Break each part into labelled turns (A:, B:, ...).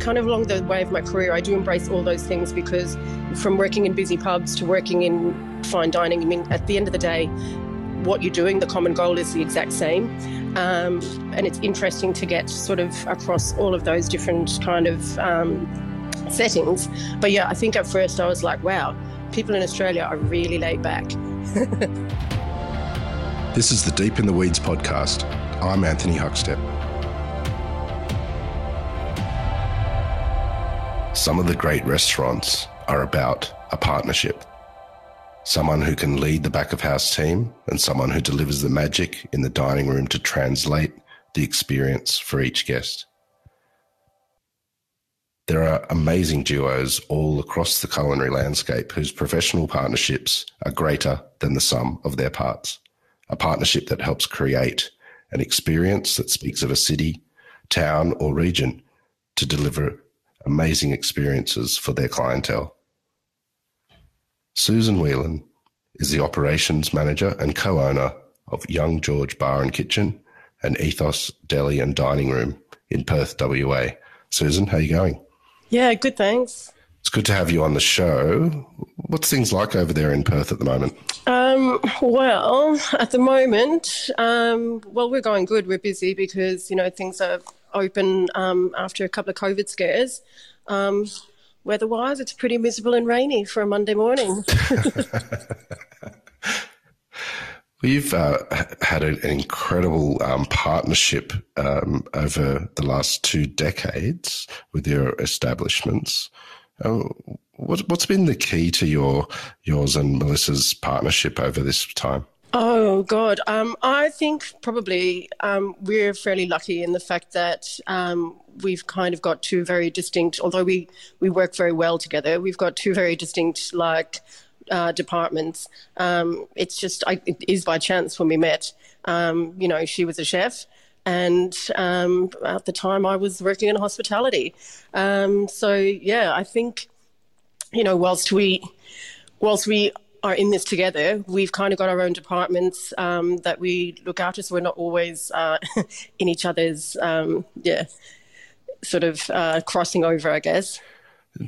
A: kind of along the way of my career, I do embrace all those things because from working in busy pubs to working in fine dining, I mean, at the end of the day, what you're doing, the common goal is the exact same. Um, and it's interesting to get sort of across all of those different kind of um, settings. But yeah, I think at first I was like, wow, people in Australia are really laid back.
B: this is the Deep in the Weeds podcast. I'm Anthony Huckstep. Some of the great restaurants are about a partnership. Someone who can lead the back of house team and someone who delivers the magic in the dining room to translate the experience for each guest. There are amazing duos all across the culinary landscape whose professional partnerships are greater than the sum of their parts. A partnership that helps create an experience that speaks of a city, town, or region to deliver amazing experiences for their clientele. Susan Whelan is the operations manager and co-owner of Young George Bar and Kitchen and Ethos Deli and Dining Room in Perth, WA. Susan, how are you going?
A: Yeah, good, thanks.
B: It's good to have you on the show. What's things like over there in Perth at the moment?
A: Um, well, at the moment, um, well, we're going good. We're busy because you know things are open um, after a couple of COVID scares. Um, weather-wise, it's pretty miserable and rainy for a Monday morning.
B: We've uh, had an incredible um, partnership um, over the last two decades with your establishments. Uh, what, has been the key to your yours and Melissa's partnership over this time?
A: Oh God, um, I think probably um, we're fairly lucky in the fact that um, we've kind of got two very distinct. Although we we work very well together, we've got two very distinct like uh, departments. Um, it's just I, it is by chance when we met. Um, you know, she was a chef, and um, at the time I was working in hospitality. So yeah, I think you know, whilst we whilst we are in this together, we've kind of got our own departments um, that we look after, so we're not always uh, in each other's um, yeah sort of uh, crossing over, I guess.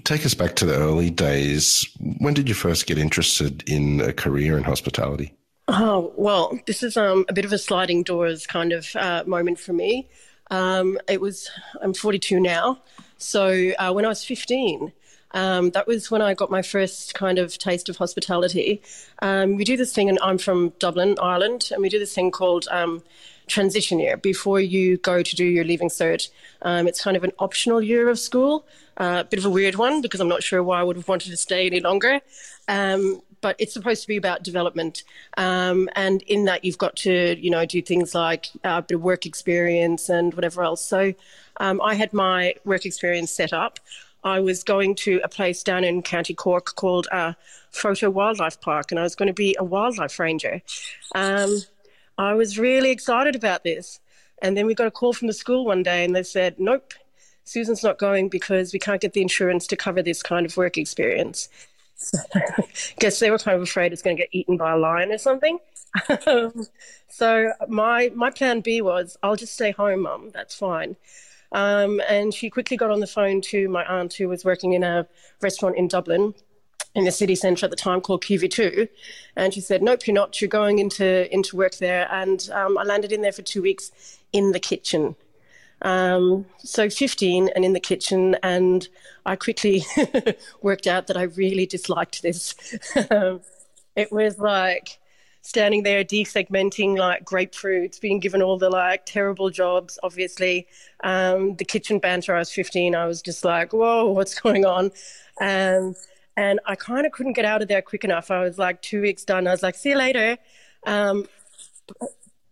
B: Take us back to the early days. When did you first get interested in a career in hospitality?
A: Oh, well, this is um, a bit of a sliding doors kind of uh, moment for me. Um, it was, I'm 42 now. So uh, when I was 15, um, that was when I got my first kind of taste of hospitality. Um, we do this thing, and I'm from Dublin, Ireland, and we do this thing called um, transition year before you go to do your leaving cert. Um, it's kind of an optional year of school, a uh, bit of a weird one because I'm not sure why I would have wanted to stay any longer. Um, but it's supposed to be about development, um, and in that you've got to, you know, do things like uh, a bit of work experience and whatever else. So I had my work experience set up. I was going to a place down in County Cork called uh, Fota Wildlife Park, and I was going to be a wildlife ranger. Um, I was really excited about this. And then we got a call from the school one day and they said, nope, Susan's not going because we can't get the insurance to cover this kind of work experience. Guess they were kind of afraid it's going to get eaten by a lion or something. So my my plan B was I'll just stay home, mum. That's fine. Um, and she quickly got on the phone to my aunt who was working in a restaurant in Dublin in the city centre at the time called QV2. And she said, Nope, you're not. You're going into, into work there. And um, I landed in there for two weeks in the kitchen. Um, so 15 and in the kitchen. And I quickly worked out that I really disliked this. Um, it was like, standing there desegmenting like grapefruits, being given all the like terrible jobs, obviously. Um, the kitchen banter, I was 15, I was just like, whoa, what's going on? Um, and I kind of couldn't get out of there quick enough. I was like two weeks done. I was like, see you later. Um,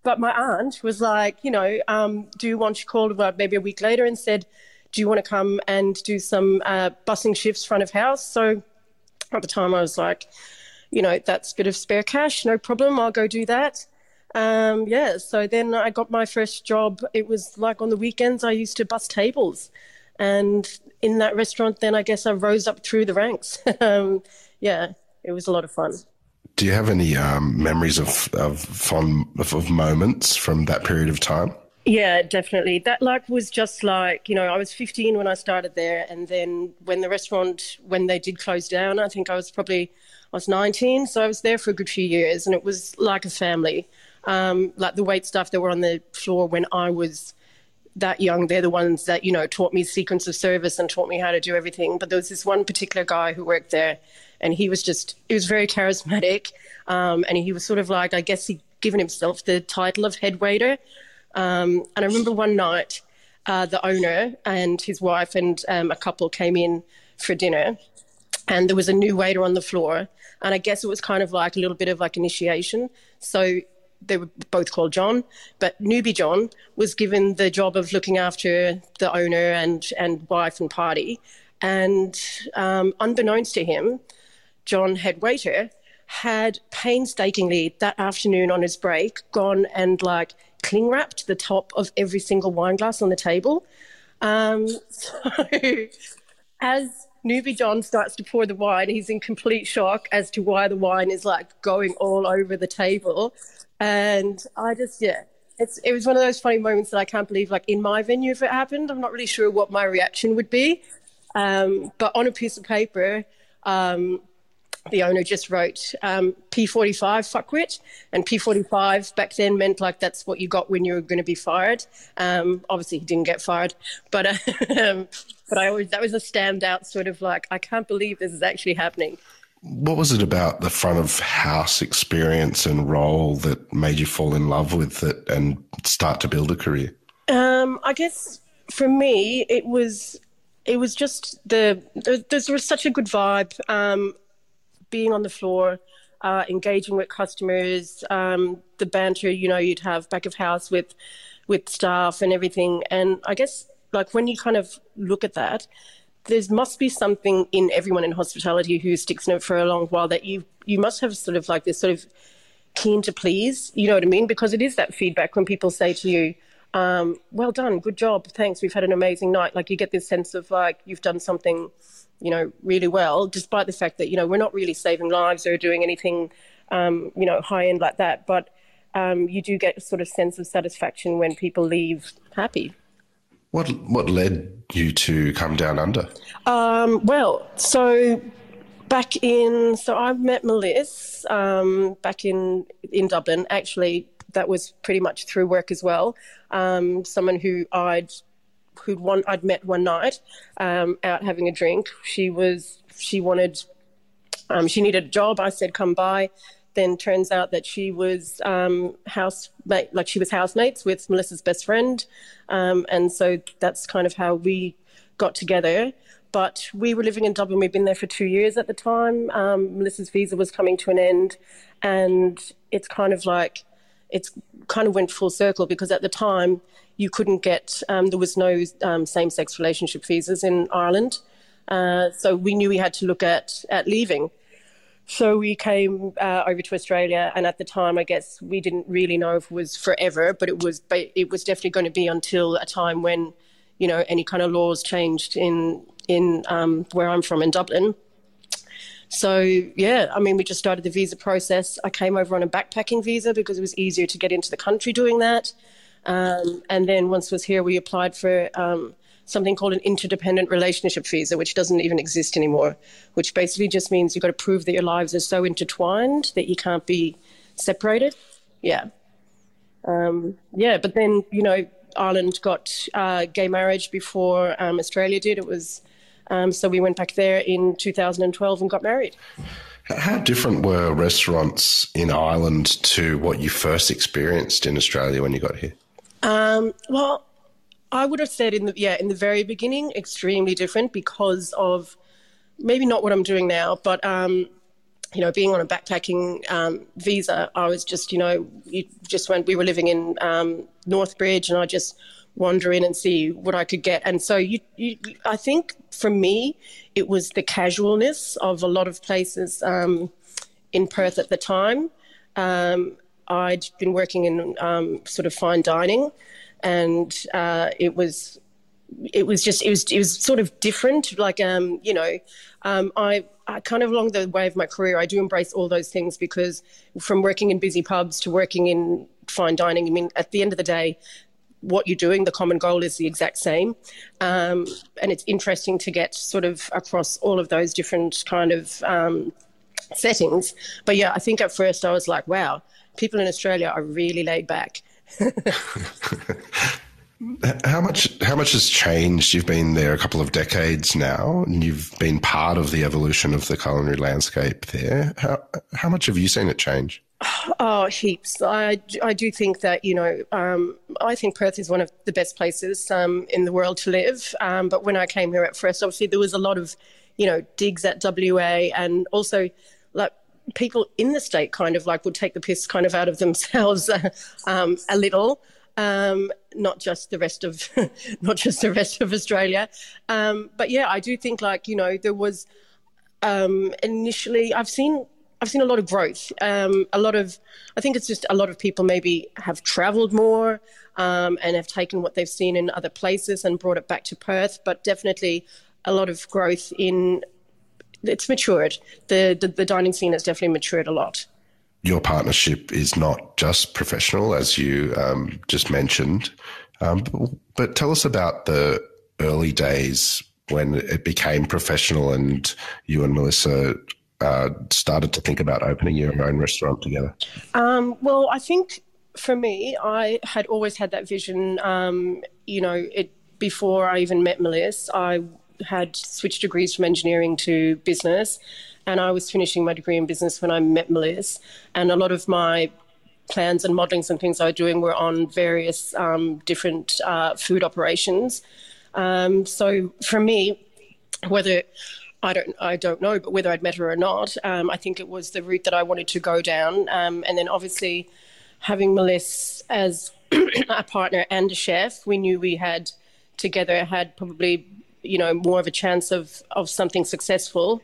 A: but my aunt was like, you know, um, do you want, she called about maybe a week later and said, do you want to come and do some uh, bussing shifts front of house? So at the time I was like, you know, that's a bit of spare cash, no problem, I'll go do that. Um, yeah, so then I got my first job. It was like on the weekends, I used to bus tables. And in that restaurant, then I guess I rose up through the ranks. um, yeah, it was a lot of fun.
B: Do you have any um, memories of, of fond of, of moments from that period of time?
A: Yeah, definitely. That like was just like you know I was 15 when I started there, and then when the restaurant when they did close down, I think I was probably I was 19, so I was there for a good few years, and it was like a family. Um, like the wait staff that were on the floor when I was that young, they're the ones that you know taught me sequence of service and taught me how to do everything. But there was this one particular guy who worked there, and he was just he was very charismatic, um, and he was sort of like I guess he given himself the title of head waiter. Um, and I remember one night, uh, the owner and his wife and um, a couple came in for dinner, and there was a new waiter on the floor. And I guess it was kind of like a little bit of like initiation. So they were both called John, but newbie John was given the job of looking after the owner and, and wife and party. And um, unbeknownst to him, John, head waiter, had painstakingly that afternoon on his break gone and like cling wrapped the top of every single wine glass on the table. Um, so as newbie John starts to pour the wine, he's in complete shock as to why the wine is like going all over the table. And I just, yeah, it's, it was one of those funny moments that I can't believe, like in my venue, if it happened, I'm not really sure what my reaction would be. Um, but on a piece of paper, um, the owner just wrote um, P45 fuckwit, and P45 back then meant like that's what you got when you were going to be fired. Um, obviously, he didn't get fired, but um, but I always that was a standout sort of like I can't believe this is actually happening.
B: What was it about the front of house experience and role that made you fall in love with it and start to build a career?
A: Um, I guess for me, it was it was just the, the there was such a good vibe. Um, being on the floor, uh, engaging with customers, um, the banter you know you'd have back of house with with staff and everything. And I guess like when you kind of look at that, there must be something in everyone in hospitality who sticks in it for a long while that you you must have sort of like this sort of keen to please. You know what I mean? Because it is that feedback when people say to you. Um, well done, good job, thanks. We've had an amazing night. Like you get this sense of like you've done something you know, really well, despite the fact that, you know, we're not really saving lives or doing anything, um, you know, high end like that. But um, you do get a sort of sense of satisfaction when people leave happy.
B: What what led you to come down under?
A: Um, well, so back in so I met Melissa um, back in in Dublin. Actually, that was pretty much through work as well. Um, someone who I'd who'd one I'd met one night um, out having a drink. She was she wanted um, she needed a job. I said come by. Then turns out that she was um, housemate, like she was housemates with Melissa's best friend, um, and so that's kind of how we got together. But we were living in Dublin. We'd been there for two years at the time. Um, Melissa's visa was coming to an end, and it's kind of like it's kind of went full circle because at the time you couldn't get, um, there was no um, same sex relationship visas in Ireland. Uh, so we knew we had to look at, at leaving. So we came uh, over to Australia, and at the time, I guess we didn't really know if it was forever, but it was. It was definitely going to be until a time when, you know, any kind of laws changed in in um, where I'm from in Dublin. So yeah, I mean, we just started the visa process. I came over on a backpacking visa because it was easier to get into the country doing that. Um, and then once was here, we applied for um, something called an interdependent relationship visa, which doesn't even exist anymore, which basically just means you've got to prove that your lives are so intertwined that you can't be separated. Yeah. Um, yeah, but then, you know, Ireland got uh, gay marriage before um, Australia did. It was, um, so we went back there in 2012 and got married.
B: How different were restaurants in Ireland to what you first experienced in Australia when you got here?
A: Um, well, I would have said in the yeah in the very beginning, extremely different because of maybe not what I'm doing now, but um, you know, being on a backpacking um, visa, I was just you know, you just went. We were living in um, Northbridge, and I just wander in and see what I could get. And so you, you I think for me, it was the casualness of a lot of places um, in Perth at the time. Um, I'd been working in um, sort of fine dining, and uh, it was it was just it was it was sort of different. Like um, you know, um, I, I kind of along the way of my career, I do embrace all those things because from working in busy pubs to working in fine dining, I mean, at the end of the day, what you're doing, the common goal is the exact same. Um, and it's interesting to get sort of across all of those different kind of um, settings. But yeah, I think at first I was like, wow, people in Australia are really laid back.
B: how much how much has changed? You've been there a couple of decades now, and you've been part of the evolution of the culinary landscape there. How how much have you seen it change?
A: Oh, heaps. I, I do think that, you know, um, I think Perth is one of the best places um, in the world to live. Um, but when I came here at first, obviously there was a lot of, you know, digs at WA and also like people in the state kind of like would take the piss kind of out of themselves um, a little. Um, not just the rest of, not just the rest of Australia, um, but yeah, I do think like you know there was initially I've seen I've seen a lot of growth. Um, a lot of, I think it's just a lot of people maybe have travelled more um, and have taken what they've seen in other places and brought it back to Perth. But definitely a lot of growth in. It's matured. The, the the dining scene has definitely matured a lot.
B: Your partnership is not just professional, as you um, just mentioned, um, but, but tell us about the early days when it became professional and you and Melissa uh, started to think about opening your own restaurant together?
A: Um, well, I think for me, I had always had that vision. Um, you know, it before I even met Melissa, I had switched degrees from engineering to business, and I was finishing my degree in business when I met Melissa. And a lot of my plans and modelings and things I was doing were on various um, different uh, food operations. Um, so for me, whether I don't, I don't know, but whether I'd met her or not, um, I think it was the route that I wanted to go down. Um, and then obviously, having Melissa as a partner and a chef, we knew we had together had probably, you know, more of a chance of of something successful.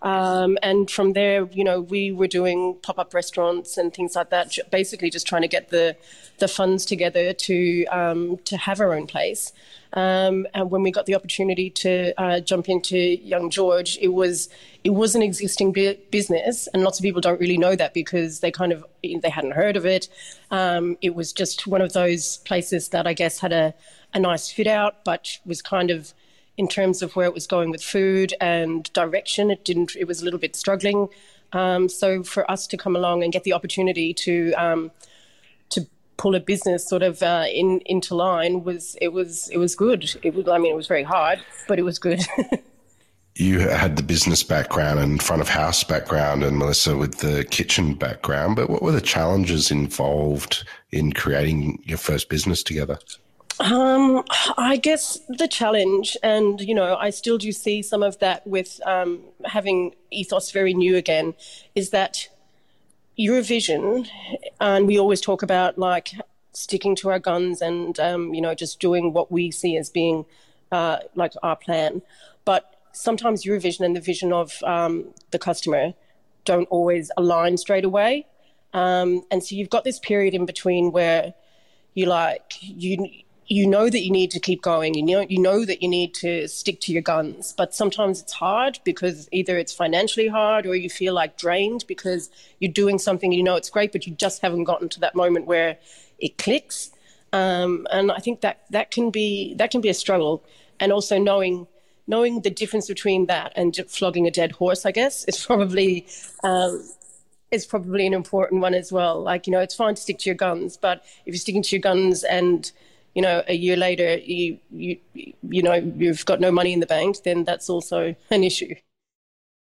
A: Um, and from there, you know, we were doing pop up restaurants and things like that, basically just trying to get the the funds together to um, to have our own place. Um, and when we got the opportunity to uh, jump into Young George, it was it was an existing business, and lots of people don't really know that because they kind of they hadn't heard of it. Um, it was just one of those places that I guess had a, a nice fit out, but was kind of in terms of where it was going with food and direction, it didn't. It was a little bit struggling. Um, so for us to come along and get the opportunity to um, pull a business sort of uh, in into line was it was it was good. It was I mean it was very hard, but it was good.
B: you had the business background and front of house background, and Melissa with the kitchen background. But what were the challenges involved in creating your first business together?
A: Um, I guess the challenge, and you know, I still do see some of that with um, having ethos very new again, is that our vision, and we always talk about like sticking to our guns and um, you know just doing what we see as being uh, like our plan. But sometimes our vision and the vision of um, the customer don't always align straight away, um, and so you've got this period in between where you like you you know that you need to keep going. You know, you know that you need to stick to your guns, but sometimes it's hard because either it's financially hard or you feel like drained because you're doing something you know it's great, but you just haven't gotten to that moment where it clicks. Um, and I think that that can be that can be a struggle, and also knowing knowing the difference between that and flogging a dead horse, I guess, is probably um, is probably an important one as well. Like you know, it's fine to stick to your guns, but if you're sticking to your guns and you know, a year later, you you you know you've got no money in the bank, then that's also an issue.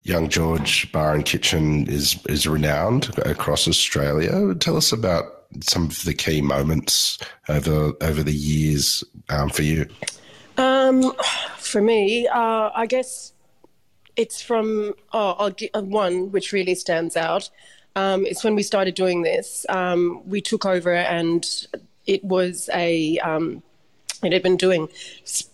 B: Young George Bar and Kitchen is is renowned across Australia. Tell us about some of the key moments over over the years um, for you.
A: Um, for me, uh, I guess it's from oh, I'll get uh, one which really stands out. Um, it's when we started doing this. Um, we took over, and it was a um, it had been doing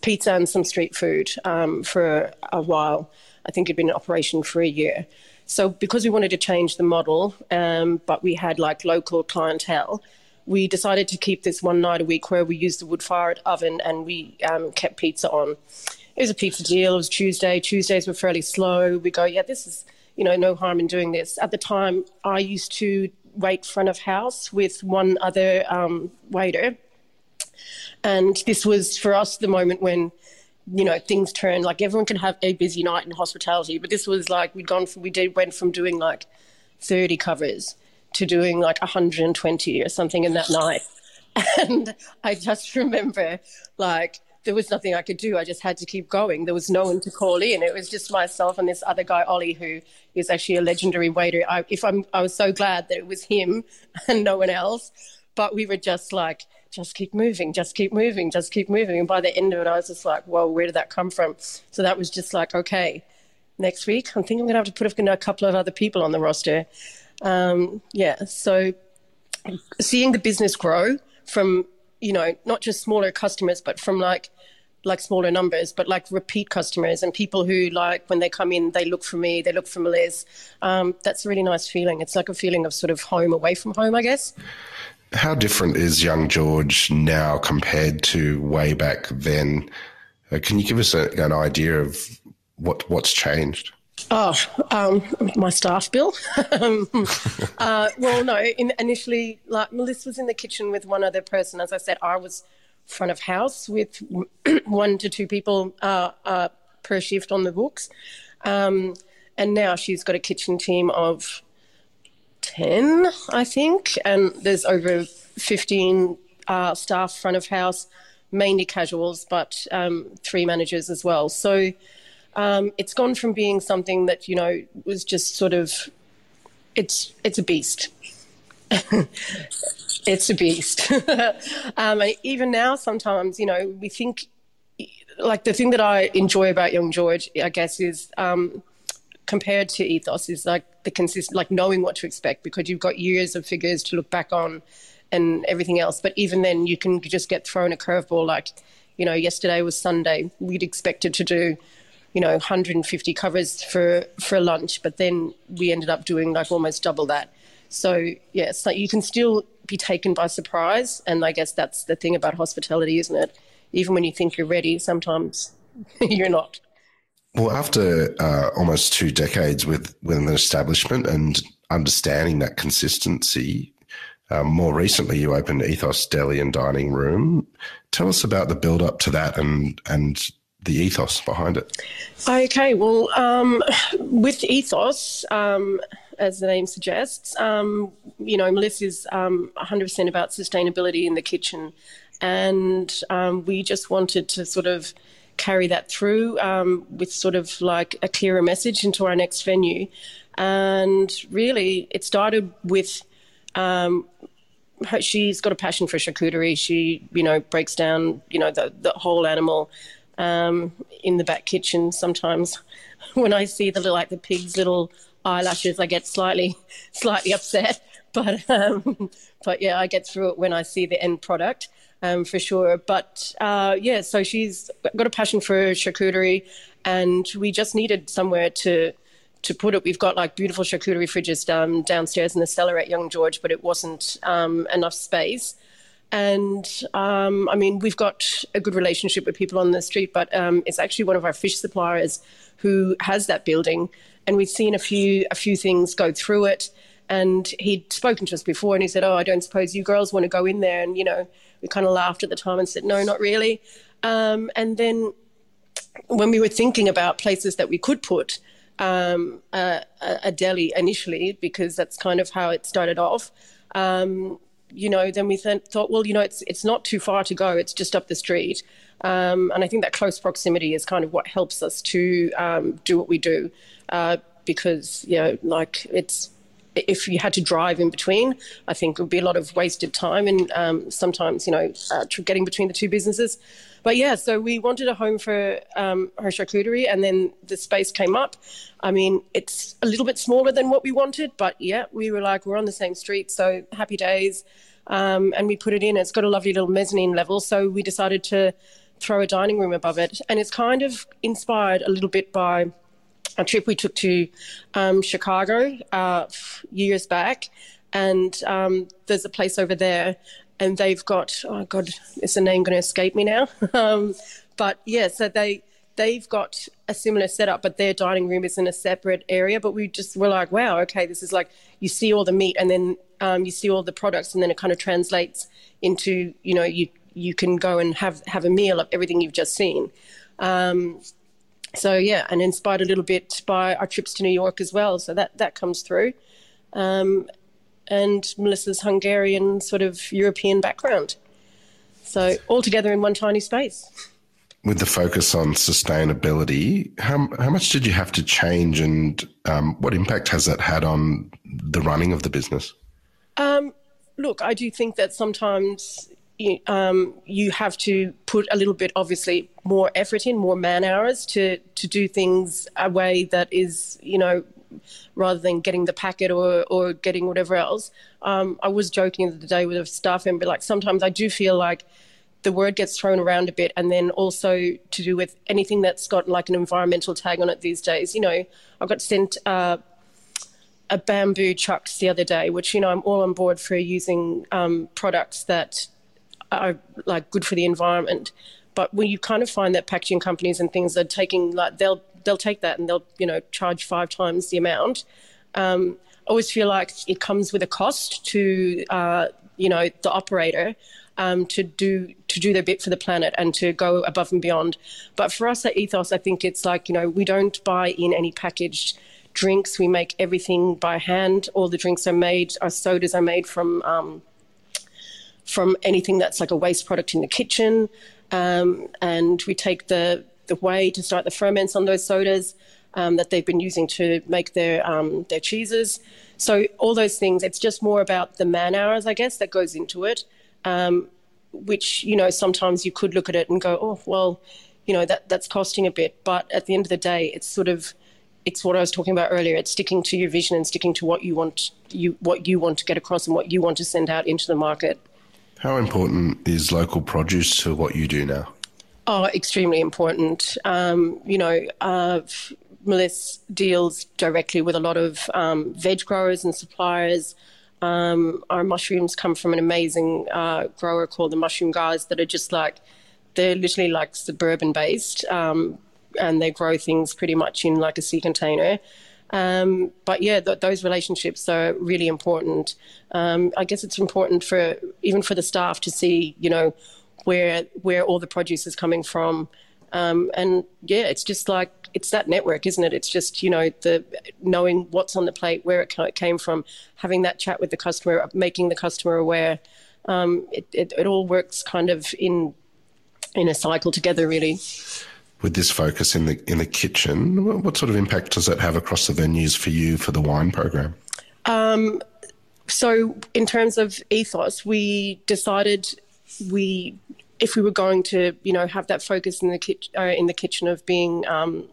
A: pizza and some street food um, for a while. I think it'd been in operation for a year. So because we wanted to change the model, um, but we had like local clientele, we decided to keep this one night a week where we used the wood-fired oven and we um, kept pizza on. It was a pizza deal. It was Tuesday. Tuesdays were fairly slow. We go, yeah, this is you know no harm in doing this. At the time, I used to wait front of house with one other um, waiter. And this was for us the moment when, you know, things turned like everyone can have a busy night in hospitality, but this was like we'd gone from, we did, went from doing like 30 covers to doing like 120 or something in that night. And I just remember like, there was nothing I could do. I just had to keep going. There was no one to call in. It was just myself and this other guy, Ollie, who is actually a legendary waiter. I, if I'm, I was so glad that it was him and no one else. But we were just like, just keep moving, just keep moving, just keep moving. And by the end of it, I was just like, whoa, where did that come from? So that was just like, okay, next week, I think I'm going to have to put a couple of other people on the roster. Um, yeah, so seeing the business grow from you know, not just smaller customers, but from like like smaller numbers, but like repeat customers and people who like when they come in, they look for me, they look for Liz. Um, that's a really nice feeling. It's like a feeling of sort of home away from home, I guess.
B: How different is young George now compared to way back then? Uh, can you give us a, an idea of what what's changed?
A: Oh, um, my staff bill. um, uh, well, no. In, initially, like Melissa was in the kitchen with one other person. As I said, I was front of house with one to two people uh, uh, per shift on the books, um, and now she's got a kitchen team of ten, I think, and there's over fifteen uh, staff front of house, mainly casuals, but um, three managers as well. So um, it's gone from being something that you know was just sort of it's it's a beast. it's a beast. um, even now, sometimes you know we think like the thing that I enjoy about Young George, I guess, is um, compared to Ethos is like the consist like knowing what to expect because you've got years of figures to look back on and everything else. But even then, you can just get thrown a curveball. Like, you know, yesterday was Sunday. We'd expected to do you know 150 covers for for lunch but then we ended up doing like almost double that. So it's like you can still be taken by surprise and i guess that's the thing about hospitality isn't it? Even when you think you're ready sometimes you're not.
B: Well after uh, almost two decades with with an establishment and understanding that consistency um, more recently, you opened Ethos Deli and Dining Room. Tell us about the build up to that and and the ethos behind it?
A: Okay, well, um, with ethos, um, as the name suggests, um, you know, Melissa's um, 100% about sustainability in the kitchen. And um, we just wanted to sort of carry that through um, with sort of like a clearer message into our next venue. And really, it started with she's got a passion for charcuterie. She, you know, breaks down, you know, the, the whole animal um, in the back kitchen. Sometimes when I see the like the pig's little eyelashes, I get slightly slightly upset. But um, but yeah, I get through it when I see the end product. Um, for sure. But uh, yeah, so she's got a passion for charcuterie, and we just needed somewhere to to put it. We've got like beautiful charcuterie fridges um, downstairs in the cellar at Young George, but it wasn't um, enough space. And um, I mean, we've got a good relationship with people on the street, but um, it's actually one of our fish suppliers who has that building, and we've seen a few a few things go through it. And he'd spoken to us before, and he said, "Oh, I don't suppose you girls want to go in there." And you know, we kind of laughed at the time and said, "No, not really." Um, and then when we were thinking about places that we could put um, a, a, deli initially, because that's kind of how it started off. Um, you know, then we th- thought, well, you know, it's it's not too far to go. It's just up the street, um, and I think that close proximity is kind of what helps us to um, do what we do, uh, because you know, like it's if you had to drive in between, I think it would be a lot of wasted time and um, sometimes, you know, uh, getting between the two businesses. But yeah, so we wanted a home for um, her charcuterie, and then the space came up. I mean, it's a little bit smaller than what we wanted, but yeah, we were like, we're on the same street, so happy days. Um, and we put it in. It's got a lovely little mezzanine level, so we decided to throw a dining room above it. And it's kind of inspired a little bit by a trip we took to um, Chicago uh, years back. And um, there's a place over there and they've got oh god, is the name going to escape me now? um, but yeah, so they they've got a similar setup, but their dining room is in a separate area. But we just were like, wow, okay, this is like you see all the meat, and then um, you see all the products, and then it kind of translates into you know you you can go and have have a meal of everything you've just seen. So yeah, and inspired a little bit by our trips to New York as well. So that that comes through, um, and Melissa's Hungarian sort of European background. So all together in one tiny space.
B: With the focus on sustainability, how how much did you have to change, and um, what impact has that had on the running of the business?
A: Um, look, I do think that sometimes um, you have to put a little bit, obviously, more effort in, more man hours to to do things a way that is, you know, rather than getting the packet or or getting whatever else. Um, I was joking the other day with a staff member, like sometimes I do feel like the word gets thrown around a bit, and then also to do with anything that's got like an environmental tag on it these days. You know, I got sent. Uh, a bamboo Chux the other day, which you know I'm all on board for using um, products that are like good for the environment. But when you kind of find that packaging companies and things are taking like they'll they'll take that and they'll you know charge five times the amount. Um, I always feel like it comes with a cost to uh, you know the operator um, to do to do their bit for the planet and to go above and beyond. But for us at Ethos, I think it's like you know we don't buy in any packaged drinks. We make everything by hand. All the drinks are made. Our sodas are made from um, from anything that's like a waste product in the kitchen. Um, and we take the, the whey to start the ferments on those sodas um, that they've been using to make their, um, their cheeses. So, all those things, it's just more about the man hours, I guess, that goes into it, um, which, you know, sometimes you could look at it and go, oh, well, you know, that, that's costing a bit. But at the end of the day, it's sort of it's what I was talking about earlier. It's sticking to your vision and sticking to what you want you what you want to get across and what you want to send out into the market.
B: How important is local produce to what you do now?
A: Oh, extremely important. Um, you know, uh, Meliss deals directly with a lot of um, veg growers and suppliers. Um, our mushrooms come from an amazing uh, grower called the Mushroom Guys that are just like, they're literally like suburban based um, and they grow things pretty much in like a sea container. Um, but yeah, th- those relationships are really important. Um, I guess it's important for even for the staff to see, you know, where where all the produce is coming from. Um, and yeah, it's just like it's that network, isn't it? It's just you know the knowing what's on the plate, where it came from, having that chat with the customer, making the customer aware. Um, it, it, it all works kind of in in a cycle together, really
B: with this focus in the in the kitchen, what sort of impact does that have across the venues for you for the wine program?
A: Um, so, in terms of ethos, we decided we if we were going to you know have that focus in the uh, in the kitchen of being um,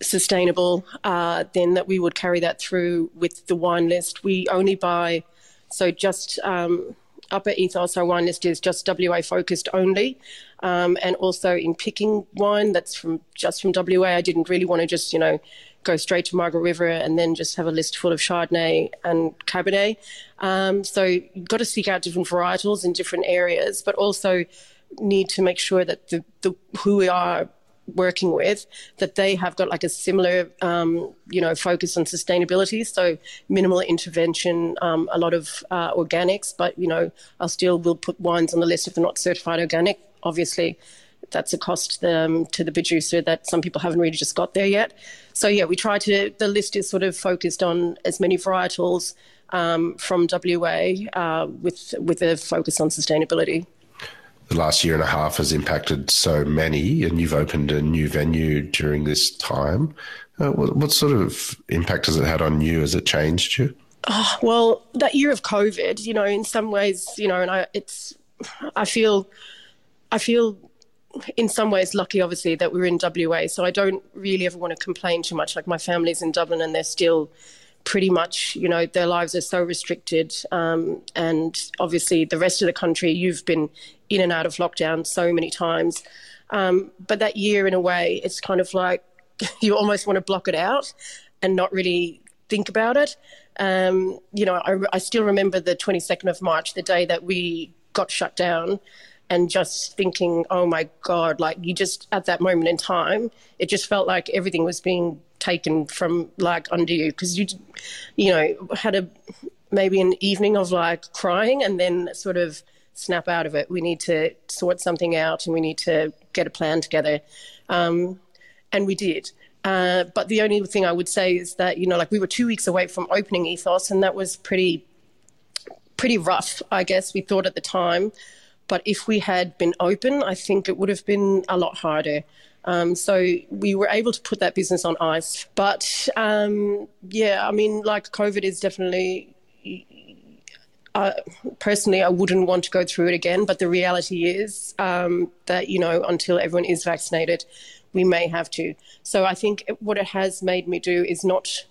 A: sustainable, uh, then that we would carry that through with the wine list. We only buy so just. Um, upper ethos, our wine list is just WA focused only. Um, and also in picking wine that's from just from WA, I didn't really want to just, you know, go straight to Margaret River and then just have a list full of Chardonnay and Cabernet. Um, so you've got to seek out different varietals in different areas, but also need to make sure that the, the who we are working with that they have got like a similar um, you know focus on sustainability. So minimal intervention um, a lot of uh, organics but you know i still will put wines on the list if they're not certified organic. Obviously that's a cost um, to the producer that some people haven't really just got there yet. So yeah we try to the list is sort of focused on as many varietals um, from wa uh, with with a focus on sustainability
B: the last year and a half has impacted so many, and you've opened a new venue during this time. Uh, what, what, sort of impact has it had on you? Has it changed you?
A: Oh, well, that year of COVID, you know, in some ways, you know, and I, it's, I feel, I feel in some ways lucky, obviously, that we're in WA. So I don't really ever want to complain too much. Like my family's in Dublin and they're still pretty much, you know, their lives are so restricted. Um, and obviously, the rest of the country, you've been in and out of lockdown so many times. Um, but that year, in a way, it's kind of like you almost want to block it out and not really think about it. Um, you know, I, I, still remember the 22nd of March, the day that we got shut down, and just thinking, oh my God, like you just, at that moment in time, it just felt like everything was being taken from like under you because you, you know, had a maybe an evening of like crying and then sort of snap out of it. We need to sort something out and we need to get a plan together. Um, and we did. Uh, but the only thing I would say is that, you know, like we were two weeks away from opening Ethos, and that was pretty, pretty rough, I guess, we thought at the time. But if we had been open, I think it would have been a lot harder. Um, so we were able to put that business on ice. But um, yeah, I mean, like COVID is definitely. Uh, personally, I wouldn't want to go through it again. But the reality is um, that you know, until everyone is vaccinated, we may have to. So I think what it has made me do is not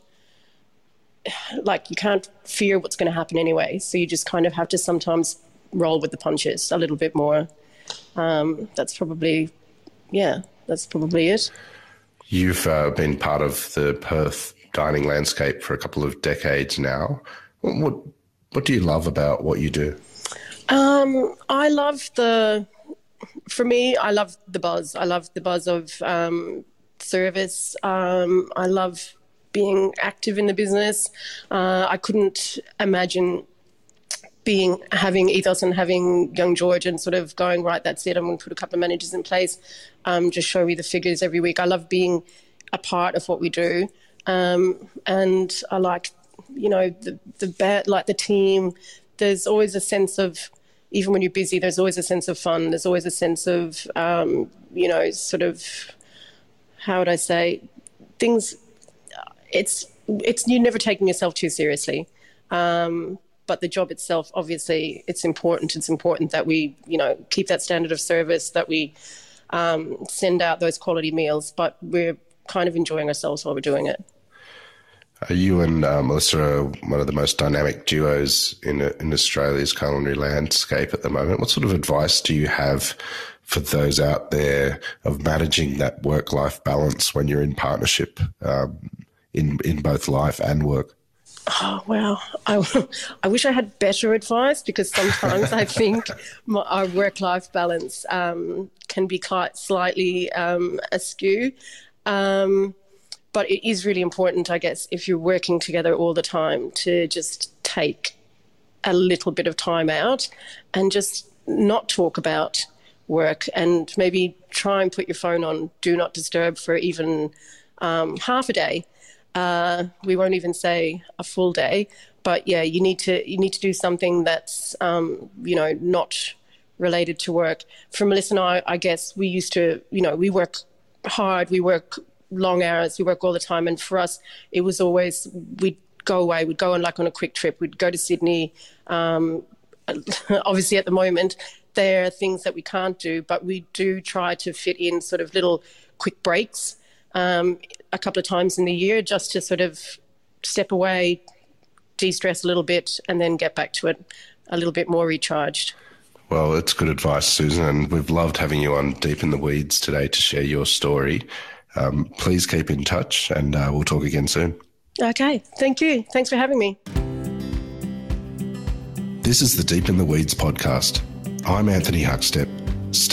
A: like you can't fear what's going to happen anyway. So you just kind of have to sometimes roll with the punches a little bit more. Um, that's probably, yeah, that's probably it.
B: You've uh, been part of the Perth dining landscape for a couple of decades now. What what, do you love about what you do?
A: Um, I love the. For me, I love the buzz. I love the buzz of um, service. Um, I love being active in the business. Uh, I couldn't imagine being having ethos and having young George and sort of going right. That's it. I'm going to put a couple of managers in place. Um, just show me the figures every week. I love being a part of what we do, um, and I like you know the the bat like the team. There's always a sense of even when you're busy, there's always a sense of fun. There's always a sense of um, you know sort of how would I say things. It's it's you're never taking yourself too seriously. Um, but the job itself, obviously, it's important. It's important that we, you know, keep that standard of service, that we um, send out those quality meals, but we're kind of enjoying ourselves while we're doing it.
B: Are you and uh, Melissa are one of the most dynamic duos in in Australia's culinary landscape at the moment? What sort of advice do you have for those out there of managing that work life balance when you're in partnership um, in in both life and work?
A: Oh, well, I, I wish I had better advice because sometimes I think my, our work life balance um, can be quite slightly um, askew. Um, but it is really important, I guess, if you're working together all the time to just take a little bit of time out and just not talk about work and maybe try and put your phone on do not disturb for even um, half a day uh, we won't even say a full day, but yeah, you need to you need to do something that's um, you know not related to work. For Melissa and I, I guess we used to you know we work hard, we work long hours, we work all the time, and for us it was always we'd go away, we'd go on like on a quick trip, we'd go to Sydney. Um, obviously, at the moment, there are things that we can't do, but we do try to fit in sort of little quick breaks um, a couple of times in the year just to sort of step away, de stress a little bit, and then get back to it a little bit more recharged.
B: Well, it's good advice, Susan, and we've loved having you on Deep in the Weeds today to share your story. Um, please keep in touch, and uh, we'll talk again soon.
A: Okay, thank you. Thanks for having me.
B: This is the Deep in the Weeds podcast. I'm Anthony Huckstep